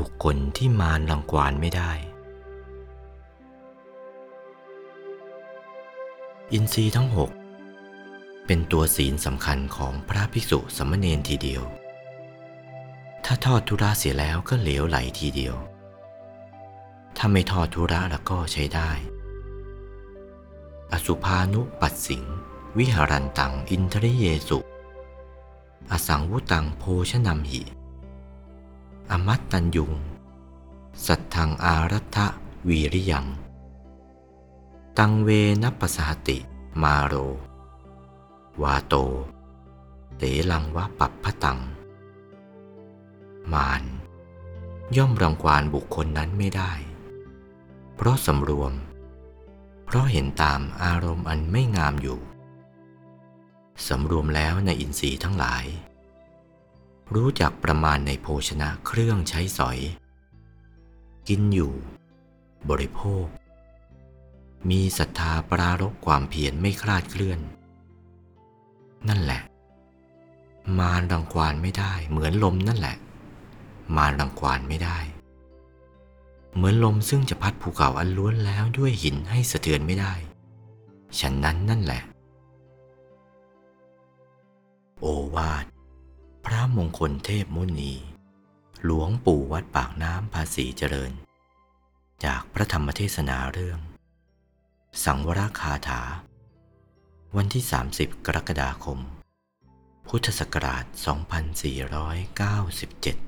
บุคคลที่มารรังควานไม่ได้ อินทรีย์ทั้งหกเป็นตัวศีลสำคัญของพระภิกษุสมเณรทีเดียว ถ้าทอดทุระเสียแล้วก็เหลวไหลทีเดียว ถ้าไม่ทอดทุระแล้วก็ใช้ได้ อสุภานุปัสสิง วิหารันตังอินทริเยสุ อสังวุตังโภชนัมหิ อมัตตัญยุง สัทธังอารัฐวีริยัง ตังเวนัปสหติ มาโร วาโต เตลังวะปัปพะตัง มารย่อมรังควานบุคคลนั้นไม่ได้ เพราะสำรวม เพราะเห็นตามอารมณ์อันไม่งามอยู่ สำรวมแล้วในอินทรีย์ทั้งหลาย รู้จักประมาณในโภชนะเครื่องใช้สอย กินอยู่ บริโภค มีศรัทธาปรารบความเพียรไม่คลาดเคลื่อน นั่นแหละ มารรังควานไม่ได้เหมือนลมนั่นแหละ มารรังควานไม่ได้ เหมือนลมซึ่งจะพัดภูเขาอันล้วนแล้วด้วยหินให้สะเทือนไม่ได้ฉันนั้นนั่นแหละ โอวาท พระมงคลเทพมุนี หลวงปู่วัดปากน้ำภาษีเจริญ จากพระธรรมเทศนาเรื่อง สังวรคาถา วันที่ 30 กรกฎาคม พุทธศักราช 2497